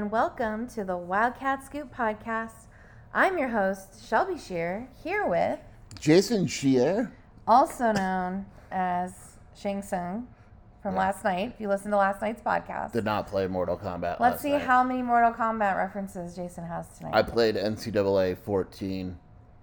and welcome to the Wildcat Scoop podcast. I'm your host, Shelby Scheer, here with, Jason Scheer. also known as Shang Tsung from last night. If you listened to last night's podcast, Did not play Mortal Kombat. let's see night. how many Mortal Kombat references Jason has tonight. I played NCAA 14.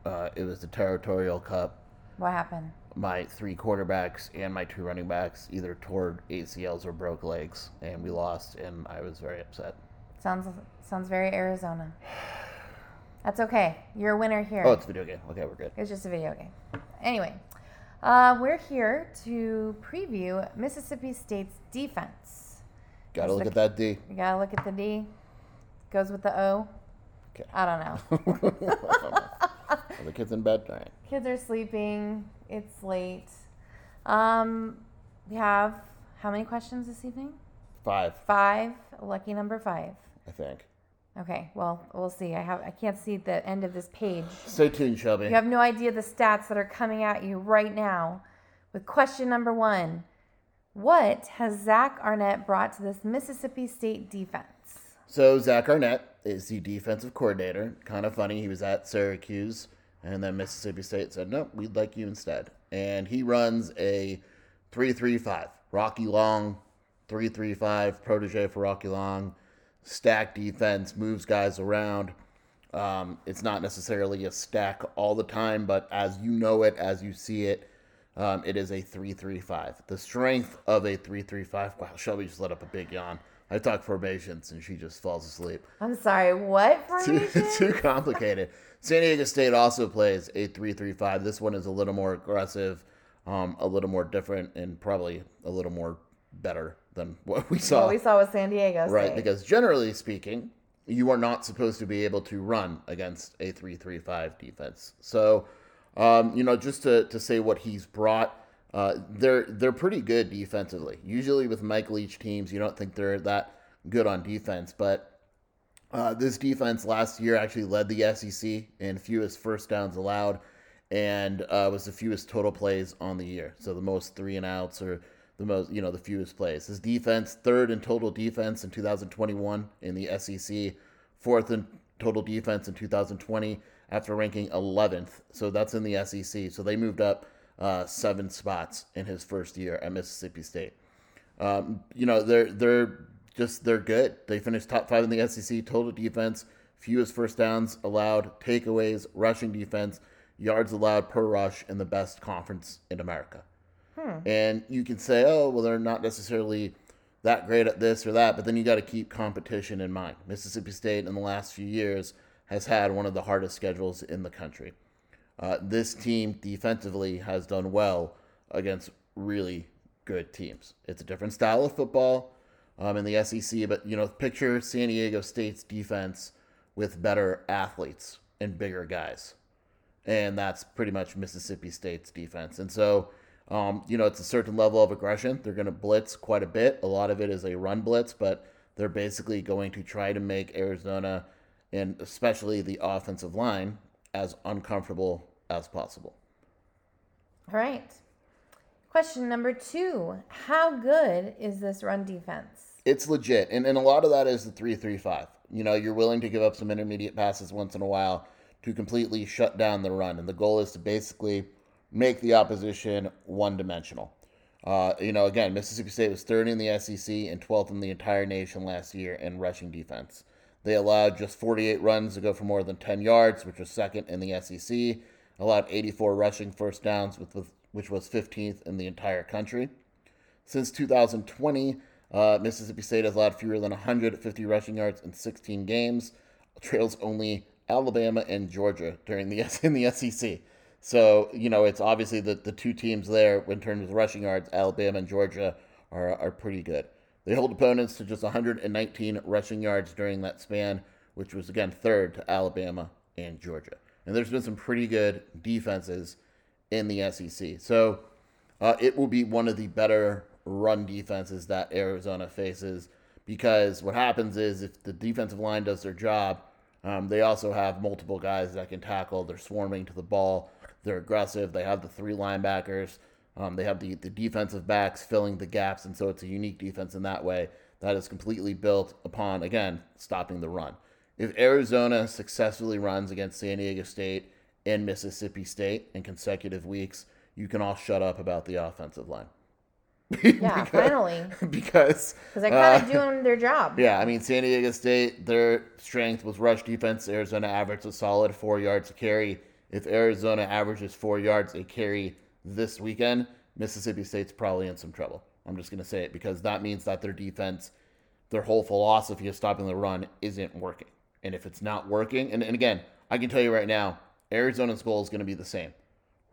Uh, it was the Territorial Cup. what happened? My three quarterbacks and my two running backs either tore ACLs or broke legs, and we lost, and I was very upset. Sounds sounds very Arizona. That's okay. You're a winner here. Oh, it's a video game. Okay, we're good. It's just a video game. Anyway, uh, we're here to preview Mississippi State's defense. Gotta look the- at that D. You gotta look at the D. Goes with the O. Okay. I don't know. Are the kids in bed? All right. Kids are sleeping. It's late. Um, we have how many questions this evening? Five, Five. Lucky number five. I think. Okay. Well, we'll see. I have. I can't see the end of this page. Stay tuned, Shelby. You have no idea the stats that are coming at you right now. With question number one, what has Zach Arnett brought to this Mississippi State defense? So Zach Arnett is the defensive coordinator. Kind of funny. He was at Syracuse, and then Mississippi State said, "Nope, we'd like you instead." And he runs a three-three-five. Rocky Long, three-three-five. Protege for Rocky Long. Stack defense, moves guys around. Um, it's not necessarily a stack all the time, but as you know it, as you see it, um, it is a three-three-five. The strength of a three-three-five. Wow, Shelby just let up a big yawn. I talk formations and she just falls asleep. I'm sorry. What Too, too complicated. San Diego State also plays a three-three-five. This one is a little more aggressive, um, a little more different, and probably a little more better than what we saw. what we saw with San Diego State. Right, because generally speaking, you are not supposed to be able to run against a 3-3-5 defense. So, um, you know, just to, to say what he's brought, uh, they're they're pretty good defensively. Usually with Mike Leach teams, you don't think they're that good on defense, but uh, this defense last year actually led the SEC in fewest first downs allowed, and uh, was the fewest total plays on the year. So the most three and outs or the most, you know, the fewest plays. His defense, third in total defense in 2021 in the SEC, fourth in total defense in 2020 after ranking 11th. So that's in the SEC. So they moved up uh, seven spots in his first year at Mississippi State. Um, you know, they're they're just they're good. They finished top five in the SEC total defense, fewest first downs allowed, takeaways, rushing defense, yards allowed per rush, in the best conference in America. And you can say, oh, well, they're not necessarily that great at this or that, but then you got to keep competition in mind. Mississippi State in the last few years has had one of the hardest schedules in the country. Uh, this team defensively has done well against really good teams. It's a different style of football um, in the SEC, but you know, picture San Diego State's defense with better athletes and bigger guys, and that's pretty much Mississippi State's defense. And so, um, you know, it's a certain level of aggression. They're going to blitz quite a bit. A lot of it is a run blitz, but they're basically going to try to make Arizona and especially the offensive line as uncomfortable as possible. All right. Question number two How good is this run defense? It's legit. And, and a lot of that is the 335. You know, you're willing to give up some intermediate passes once in a while to completely shut down the run. And the goal is to basically make the opposition one dimensional. Uh, you know, again, Mississippi State was third in the SEC and 12th in the entire nation last year in rushing defense. They allowed just 48 runs to go for more than 10 yards, which was second in the SEC. Allowed 84 rushing first downs, which was 15th in the entire country. Since 2020, uh, Mississippi State has allowed fewer than 150 rushing yards in 16 games, trails only Alabama and Georgia during the in the SEC. So you know it's obviously that the two teams there in terms of rushing yards, Alabama and Georgia are are pretty good. They hold opponents to just 119 rushing yards during that span, which was again third to Alabama and Georgia. And there's been some pretty good defenses in the SEC. So uh, it will be one of the better run defenses that Arizona faces because what happens is if the defensive line does their job, um, they also have multiple guys that can tackle. They're swarming to the ball. They're aggressive. They have the three linebackers. Um, they have the, the defensive backs filling the gaps. And so it's a unique defense in that way that is completely built upon, again, stopping the run. If Arizona successfully runs against San Diego State and Mississippi State in consecutive weeks, you can all shut up about the offensive line. yeah, because, finally. Because because they're kind of uh, doing their job. Yeah, I mean San Diego State, their strength was rush defense. Arizona averaged a solid four yards a carry. If Arizona averages four yards a carry this weekend, Mississippi State's probably in some trouble. I'm just gonna say it because that means that their defense, their whole philosophy of stopping the run isn't working. And if it's not working, and, and again, I can tell you right now, Arizona's goal is gonna be the same.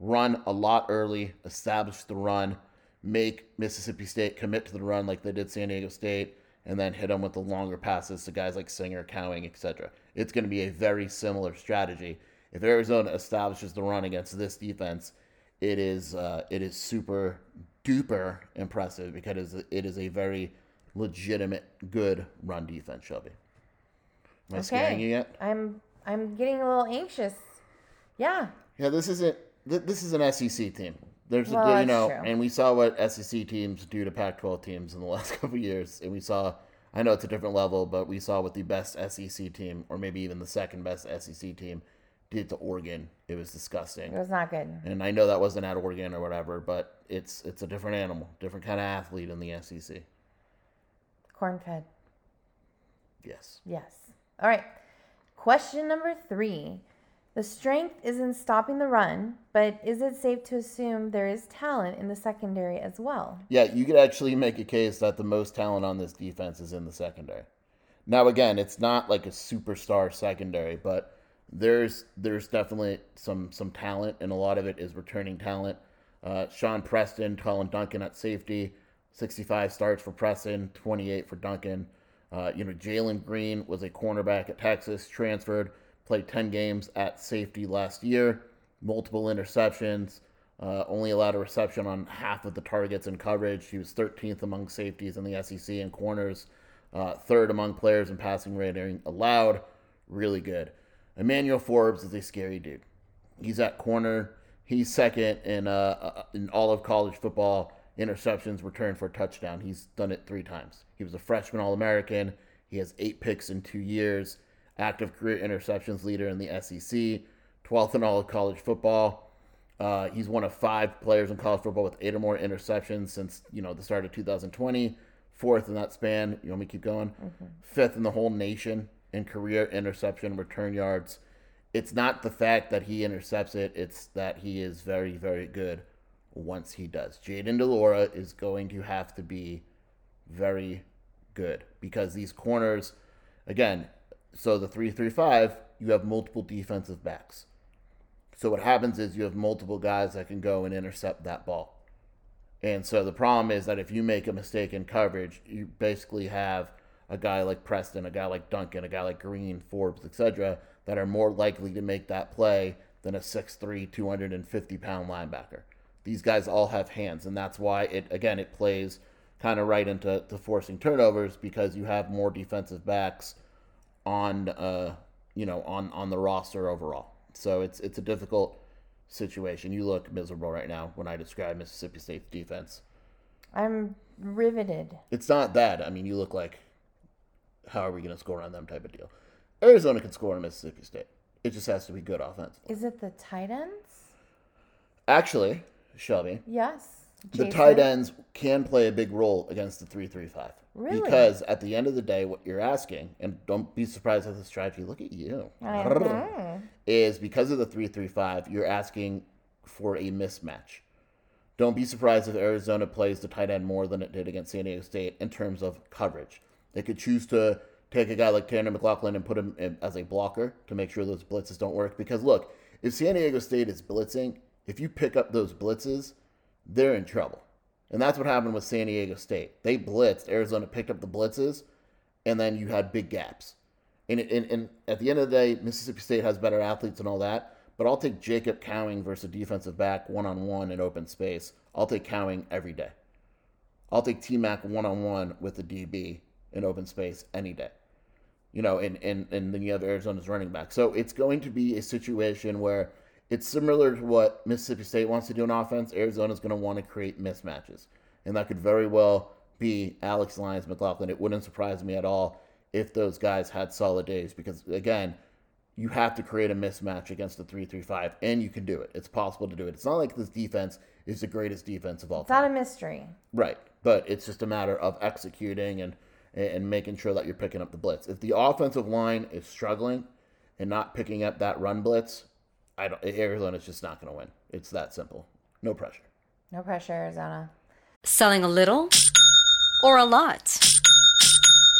Run a lot early, establish the run make Mississippi State commit to the run like they did San Diego State, and then hit them with the longer passes to guys like Singer, Cowing, etc. It's going to be a very similar strategy. If Arizona establishes the run against this defense, it is uh, it is super duper impressive because it is a very legitimate good run defense. Shelby, am I okay. scaring you yet? I'm I'm getting a little anxious. Yeah. Yeah, this isn't this is an SEC team. There's well, a, you know, true. and we saw what SEC teams do to Pac-12 teams in the last couple years, and we saw. I know it's a different level, but we saw what the best SEC team, or maybe even the second best SEC team, did to Oregon. It was disgusting. It was not good. And I know that wasn't at Oregon or whatever, but it's it's a different animal, different kind of athlete in the SEC. Corn fed. Yes. Yes. All right. Question number three. The strength is in stopping the run, but is it safe to assume there is talent in the secondary as well? Yeah, you could actually make a case that the most talent on this defense is in the secondary. Now, again, it's not like a superstar secondary, but there's there's definitely some some talent, and a lot of it is returning talent. Uh, Shawn Preston, Collin Duncan at safety, 65 starts for Preston, 28 for Duncan. Uh, you know, Jalen Green was a cornerback at Texas, transferred played 10 games at safety last year, multiple interceptions, uh, only allowed a reception on half of the targets in coverage. He was 13th among safeties in the SEC in corners, uh, third among players in passing rating allowed. Really good. Emmanuel Forbes is a scary dude. He's at corner. He's second in uh, uh in all of college football interceptions returned for a touchdown. He's done it three times. He was a freshman All American. He has eight picks in two years active career interceptions leader in the SEC, 12th in all of college football. Uh, he's one of five players in college football with eight or more interceptions since you know the start of 2020. Fourth in that span. You want me to keep going? Mm-hmm. Fifth in the whole nation in career interception return yards. It's not the fact that he intercepts it; it's that he is very, very good once he does. Jayden de Laura is going to have to be very good because these corners, again, so the 335, you have multiple defensive backs. So what happens is you have multiple guys that can go and intercept that ball. And so the problem is that if you make a mistake in coverage, you basically have a guy like Preston, a guy like Duncan, a guy like Green, Forbes, etc., that are more likely to make that play than a 6'3, 250 pound linebacker. These guys all have hands, and that's why it again it plays kind of right into to forcing turnovers because you have more defensive backs on uh, you know on on the roster overall. So it's it's a difficult situation. You look miserable right now when I describe Mississippi State's defense. I'm riveted. It's not that. I mean, you look like how are we going to score on them type of deal. Arizona can score on Mississippi State. It just has to be good offense. Is it the tight ends? Actually, Shelby. Yes. the tight ends can play a big role against the three-three-five. Really? Because at the end of the day, what you're asking, and don't be surprised at the strategy. Look at you. Is because of the three-three-five, you're asking for a mismatch. Don't be surprised if Arizona plays the tight end more than it did against San Diego State in terms of coverage. They could choose to take a guy like Tanner McLachlan and put him in as a blocker to make sure those blitzes don't work. Because look, if San Diego State is blitzing, if you pick up those blitzes, they're in trouble. And that's what happened with San Diego State. They blitzed, Arizona picked up the blitzes, and then you had big gaps. And, and, and at the end of the day, Mississippi State has better athletes and all that. But I'll take Jacob Cowing versus defensive back one on one in open space. I'll take Cowing every day. I'll take T Mac one on one with the DB in open space any day. You know, and, and, and then you have Arizona's running back. So it's going to be a situation where it's similar to what Mississippi State wants to do in offense. Arizona's going to want to create mismatches. And that could very well be Alex Lyons McLachlan. It wouldn't surprise me at all if those guys had solid days because, again, you have to create a mismatch against the 335, and you can do it. It's possible to do it. It's not like this defense is the greatest defense of all It's not a mystery. Right. But it's just a matter of executing and and making sure that you're picking up the blitz. If the offensive line is struggling and not picking up that run blitz, I don't Arizona's just not going to win. It's that simple. No pressure. No pressure, Arizona. Selling a little or a lot?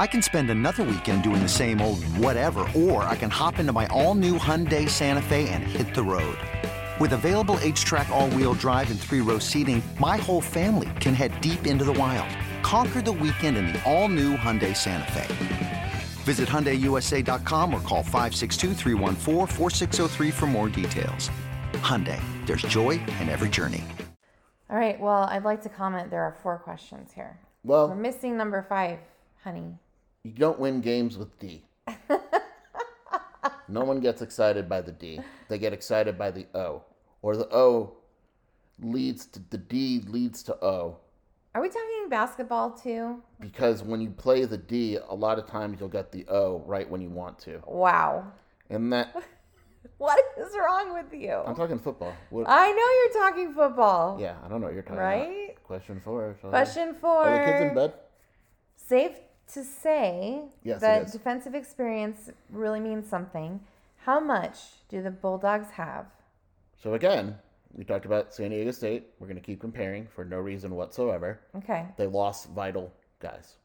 I can spend another weekend doing the same old whatever, or I can hop into my all new Hyundai Santa Fe and hit the road. With available HTRAC, all wheel drive, and three row seating, my whole family can head deep into the wild. Conquer the weekend in the all new Hyundai Santa Fe. Visit HyundaiUSA.com or call 562-314-4603 for more details. Hyundai, there's joy in every journey. All right. Well, I'd like to comment. There are four questions here. Well- we're missing number five, honey. You don't win games with D. no one gets excited by the D. They get excited by the O. Or the O leads to the D leads to O. Are we talking basketball too? Because when you play the D, a lot of times you'll get the O right when you want to. Wow. And that What is wrong with you? I'm talking football. What, I know you're talking football. yeah, I don't know what you're talking Right? about. Right? Question four. Question four. Are the kids in bed? Safe to say Yes, that defensive experience really means something. How much do the Bulldogs have? So again, we talked about San Diego State. We're going to keep comparing for no reason whatsoever. Okay. They lost vital guys.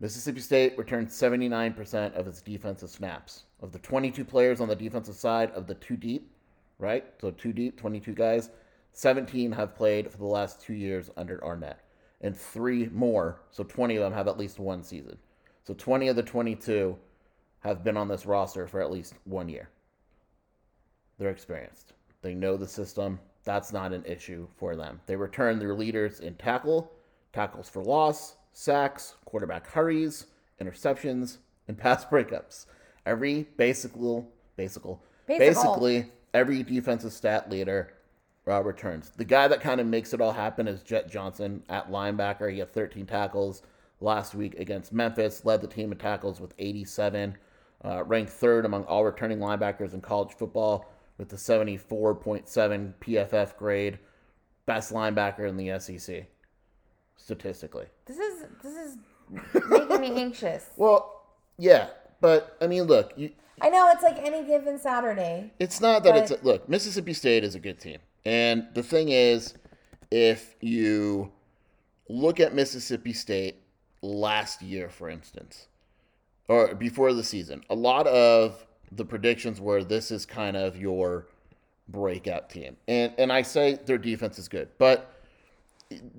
Mississippi State returned 79% of its defensive snaps. Of the 22 players on the defensive side of the two deep, right? So two deep, 22 guys, 17 have played for the last two years under Arnett. And three more, so 20 of them have at least one season. So 20 of the 22 have been on this roster for at least one year. They're experienced. They know the system. That's not an issue for them. They return their leaders in tackle, tackles for loss, sacks, quarterback hurries, interceptions, and pass breakups. Every basical, basical, Basical. basically every defensive stat leader uh, returns. The guy that kind of makes it all happen is Jett Johnson at linebacker. He had 13 tackles, last week against Memphis. Led the team in tackles with 87. Uh, ranked third among all returning linebackers in college football with the 74.7 PFF grade. Best linebacker in the SEC, statistically. This is this is making me anxious. Well, yeah, but I mean, look, you, I know it's like any given Saturday. It's not that it's But- look. Mississippi State is a good team, and the thing is, if you look at Mississippi State last year, for instance, or before the season, a lot of the predictions were this is kind of your breakout team, and and I say their defense is good, but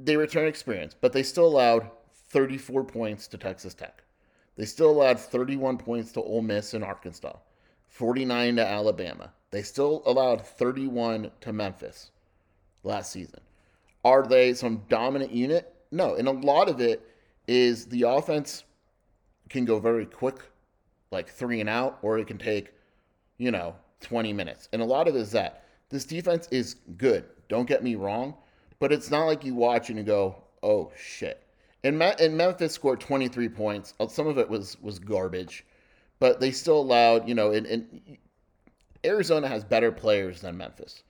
they return experience, but they still allowed 34 points to Texas Tech. They still allowed 31 points to Ole Miss and Arkansas, 49 to Alabama. They still allowed 31 to Memphis last season. Are they some dominant unit? No. And a lot of it is the offense can go very quick, like three and out, or it can take, you know, 20 minutes. And a lot of it is that this defense is good. Don't get me wrong, but it's not like you watch and you go, oh shit. And, and Memphis scored 23 points. Uh, Some of it was was garbage, but they still allowed, you know, and, and Arizona has better players than Memphis.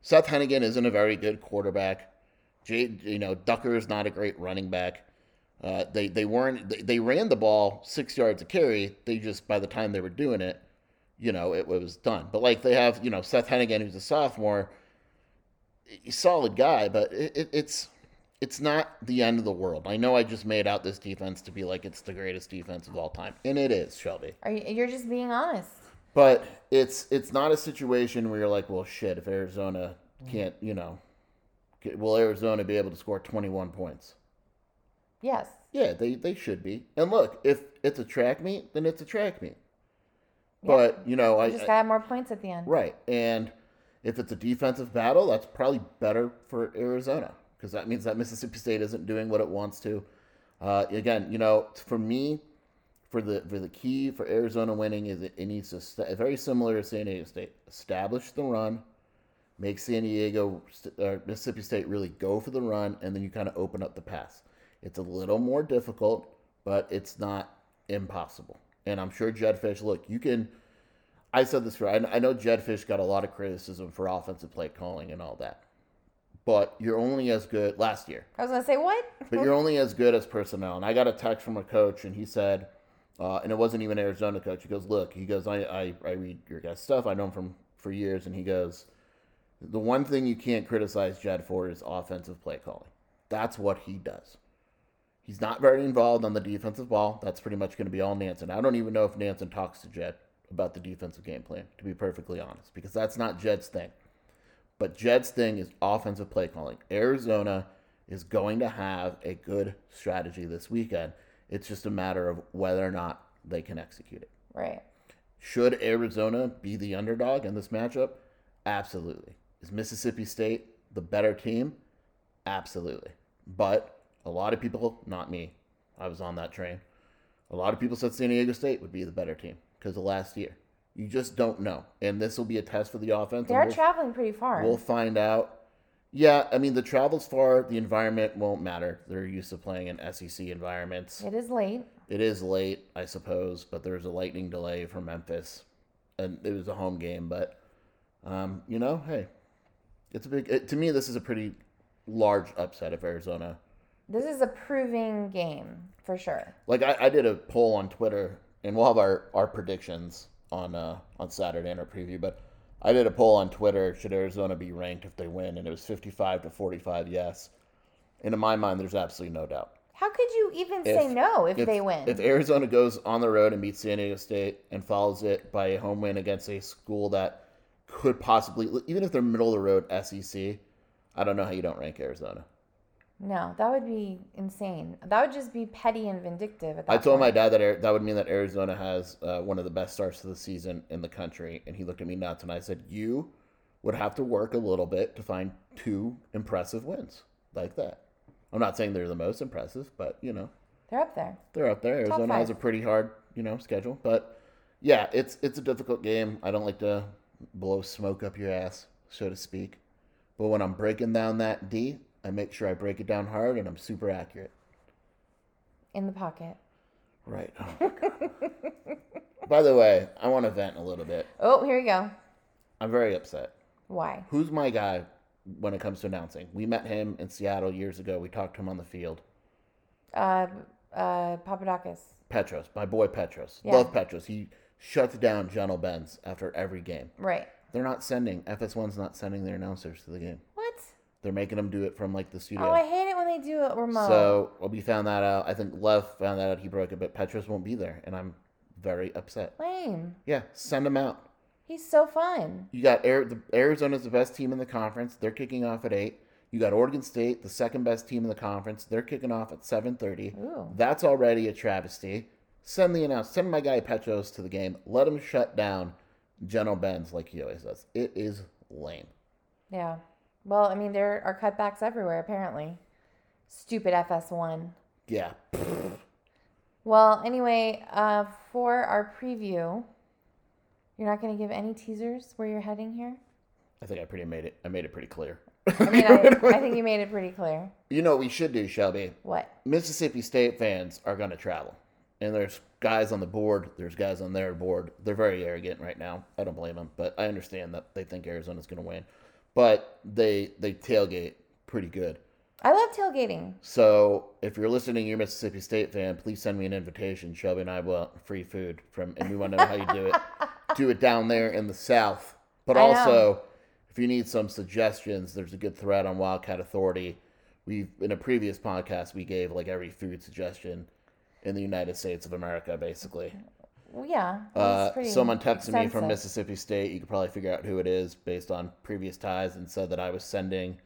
Seth Henigan isn't a very good quarterback. Jay, you know, Ducker is not a great running back. Uh, they they weren't they, they ran the ball six yards a carry. They just by the time they were doing it, you know, it was done. But like they have, you know, Seth Henigan, who's a sophomore, solid guy, but it, it, it's it's not the end of the world. I know I just made out this defense to be like it's the greatest defense of all time, and it is, Shelby. Are you, you're just being honest? But it's it's not a situation where you're like, well, shit, if Arizona can't, you know, will Arizona be able to score 21 points? Yes. Yeah, they, they should be. And look, if it's a track meet, then it's a track meet. But you know, I You just gotta have more points at the end. right, and if it's a defensive battle, that's probably better for Arizona because that means that Mississippi State isn't doing what it wants to. Uh, again, you know, for me, for the for the key for Arizona winning is it, it needs to sta very similar to San Diego State establish the run, make San Diego st- or Mississippi State really go for the run, and then you kind of open up the pass. It's a little more difficult, but it's not impossible. And I'm sure Jedd Fisch. Look, you can. I said this for. I know Jedd Fisch got a lot of criticism for offensive play calling and all that, but you're only as good last year I was gonna say what? but you're only as good as personnel. And I got a text from a coach, and he said, uh, and it wasn't even Arizona coach. He goes, "Look," he goes, I, I, I read your guys' stuff. I know him from for years, and he goes, "The one thing you can't criticize Jedd for is offensive play calling. That's what he does. He's not very involved on the defensive ball. That's pretty much going to be all Nansen. I don't even know if Nansen talks to Jedd about the defensive game plan, to be perfectly honest, because that's not Jedd's thing. But Jedd's thing is offensive play calling. Arizona is going to have a good strategy this weekend. It's just a matter of whether or not they can execute it. Right. Should Arizona be the underdog in this matchup? Absolutely. Is Mississippi State the better team? Absolutely. But a lot of people, not me, I was on that train. A lot of people said San Diego State would be the better team because of last year. You just don't know. And this will be a test for the offense. They're we'll- traveling pretty far. We'll find out. Yeah, I mean the travel's far, the environment won't matter. They're used to playing in SEC environments. it is late. It is late, I suppose, but there's a lightning delay from Memphis, and it was a home game. But um, you know, hey, it's a big. It, to me, this is a pretty large upset if Arizona. This is a proving game for sure. Like I, I did a poll on Twitter, and we'll have our, our predictions on uh, on Saturday in our preview. But I did a poll on Twitter: Should Arizona be ranked if they win? And it was fifty-five to forty-five, yes. And in my mind, there's absolutely no doubt. How could you even say no if, they win? If Arizona goes on the road and beats San Diego State and follows it by a home win against a school that could possibly, even if they're middle of the road SEC, I don't know how you don't rank Arizona. No, that would be insane. That would just be petty and vindictive. I told my dad that Ar- that would mean that Arizona has uh, one of the best starts to the season in the country, and he looked at me nuts, and I said, "You would have to work a little bit to find two impressive wins like that." I'm not saying they're the most impressive, but you know, they're up there. they're up there. Arizona has a pretty hard, you know, schedule. But yeah, it's it's a difficult game. I don't like to blow smoke up your ass, so to speak. But when I'm breaking down that D, I make sure I break it down hard and I'm super accurate. in the pocket. Right. Oh. By the way, I want to vent a little bit. Oh, here you go. I'm very upset. Why? Who's my guy when it comes to announcing? We met him in Seattle years ago. We talked to him on the field. Uh, uh, Papadakis. Petros, my boy Petros. Yeah. Love Petros. He shuts down Gentle Ben's after every game. Right. They're not sending FS1's not sending their announcers to the game. They're making them do it from like the oh, studio. Oh, I hate it when they do it remote. So well, we found that out. I think Lev found that out. He broke it, but Petros won't be there, and I'm very upset. Lame. Yeah, send him out. He's so fun. You got Air, the, Arizona's the best team in the conference. They're kicking off at eight. You got Oregon State, the second best team in the conference. They're kicking off at seven thirty. That's already a travesty. Send the announce. Send my guy Petros to the game. Let him shut down Gentle Ben's like he always does. It is lame. Yeah. Well, I mean, there are cutbacks everywhere, apparently. Stupid FS1. Yeah. Well, anyway, uh, for our preview, you're not going to give any teasers where you're heading here? I think I pretty made it. I made it pretty clear. I mean, I, I think you made it pretty clear. You know what we should do, Shelby? What? Mississippi State fans are going to travel. And there's guys on the board, there's guys on their board. They're very arrogant right now. I don't blame them, but I understand that they think Arizona's going to win. But they they tailgate pretty good. I love tailgating. So if you're listening, you're a Mississippi State fan, please send me an invitation. Shelby and I want free food from, and we want to know how you do it. do it down there in the South. But I know. also, if you need some suggestions, there's a good thread on Wildcat Authority. We in a previous podcast we gave like every food suggestion in the United States of America, basically. Well, yeah. Uh, someone texted me from. Mississippi State. You could probably figure out who it is based on previous ties, and said that I was sending.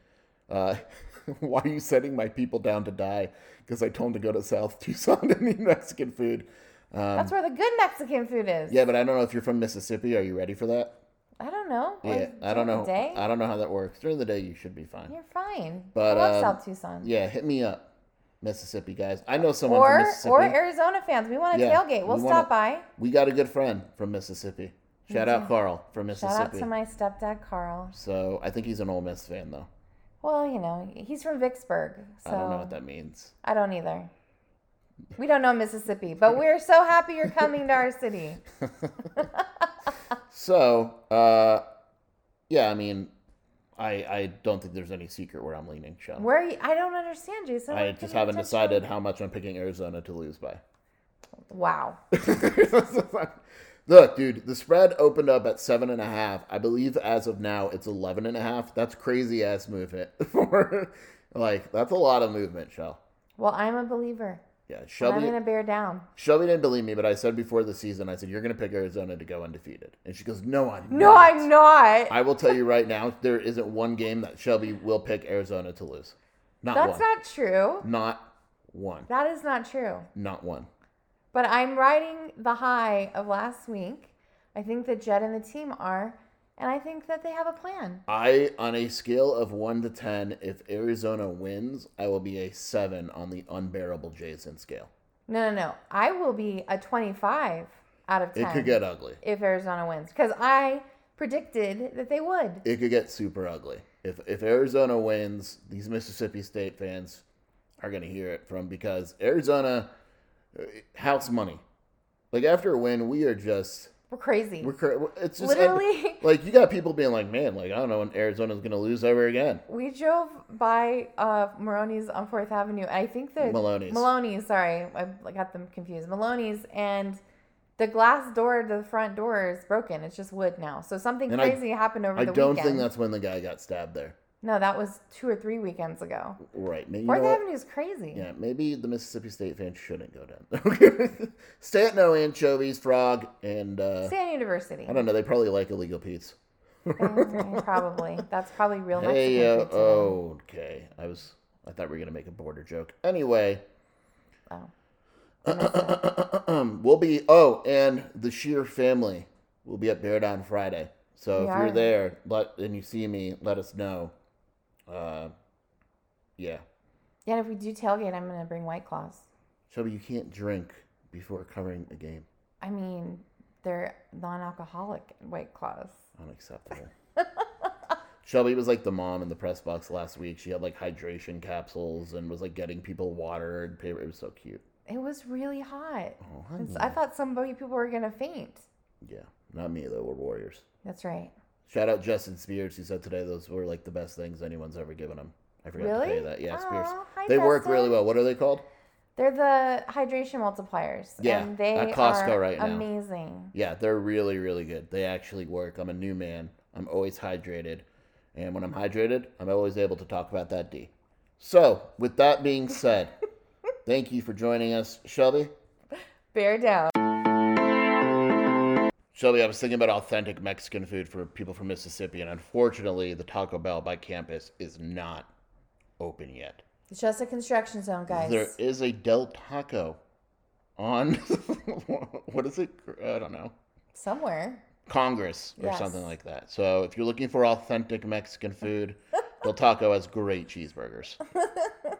Uh, why are you sending my people down to die? Because I told them to go to South Tucson and eat Mexican food. Um, That's where the good Mexican food is. yeah, but I don't know if you're from Mississippi. Are you ready for that? I don't know. Yeah, Like, I don't know. the Day? I don't know how that works. During the day, you should be fine. You're fine. But I love um, South Tucson. Yeah, hit me up, Mississippi guys. I know someone Or from Mississippi. or Arizona fans. We want to Yeah, tailgate. We'll we stop wanna- by. We got a good friend from Mississippi. Shout out Carl from Mississippi. Shout out to my stepdad Carl. So I think he's an Ole Miss fan though. Well, you know, he's from Vicksburg. So I don't know what that means. I don't either. We don't know Mississippi, but we're so happy you're coming to our city. So, uh, yeah, I mean, I I don't think there's any secret where I'm leaning, Sean. Where are you, I don't understand, Jason. I just haven't decided how much I'm picking Arizona to lose by. Wow. Look, dude, the spread opened up at seven and a half. I believe as of now it's eleven and a half. That's crazy ass movement for like that's a lot of movement, Shell. Well, I'm a believer. Yeah, And I'm going to bear down. Shelby didn't believe me, but I said before the season, I said you're gonna pick Arizona to go undefeated, and she goes, "No, I'm No, not." I'm not. I will tell you right now, there isn't one game that Shelby will pick Arizona to lose. Not That's one. not true. Not one. That is not true. Not one. But I'm riding the high of last week. I think that Jedd and the team are, and I think that they have a plan. I, on a scale of one to ten, if Arizona wins, I will be a seven on the unbearable Jason scale. No, no, no. I will be a 25 out of 10. It could get ugly. if Arizona wins because I predicted that they would. It could get super ugly. If if Arizona wins, these Mississippi State fans are gonna hear it from because Arizona uh, house money. Like after a win, we are just We're crazy. we're cra- it's just Literally. like you got people being like, man, like I don't know when Arizona's gonna lose ever again. we drove by uh, Maloney's on Fourth Avenue. and I think that Maloney's. Maloney's. Sorry, I I got them confused. Maloney's and the glass door to the front door is broken. It's just wood now. So something And I- crazy happened over I the don't think that's when the guy got stabbed there. No, that was two or three weekends ago. Right. Maybe, you Fourth? Avenue is crazy. Yeah, maybe the Mississippi State fans shouldn't go down. there. Stay at no anchovies, frog, and uh, Stan University. I don't know. They probably like illegal Pete's. Mm, probably. That's probably real Hey, uh, oh, okay. I was. I thought we were gonna make a border joke. Anyway, Oh. we'll be. Oh, and the Scheer family will be at Bear Down Friday. So We if you're there, let and you see me, let us know. Uh, yeah. Yeah, and if we do tailgate, I'm gonna bring White Claws. Shelby, you can't drink before covering a game. I mean, they're non-alcoholic White Claws. Unacceptable. Shelby was like the mom in the press box last week. She had like hydration capsules and was like getting people water and paper. It was so cute. It was really hot. Oh, I thought some people were gonna faint. Yeah, not me though. We're warriors. That's right. Shout out Justin Spears, who said today those were like the best things anyone's ever given him. I forgot to tell you that. Yeah, Spears. Aw, hi, they work really well. What are they called? They're the hydration multipliers. Yeah, and they at Costco are right now. amazing. Yeah, they're really, really good. They actually work. I'm a new man. I'm always hydrated. And when I'm hydrated, I'm always able to talk about that D. So, with that being said, thank you for joining us. Shelby? Bear down. Shelby, I was thinking about authentic Mexican food for people from Mississippi, and unfortunately, the Taco Bell by campus is not open yet. It's just a construction zone, guys. There is a Del Taco on, what is it? I don't know. Somewhere. Congress or Yes. something like that. So if you're looking for authentic Mexican food, Del Taco has great cheeseburgers.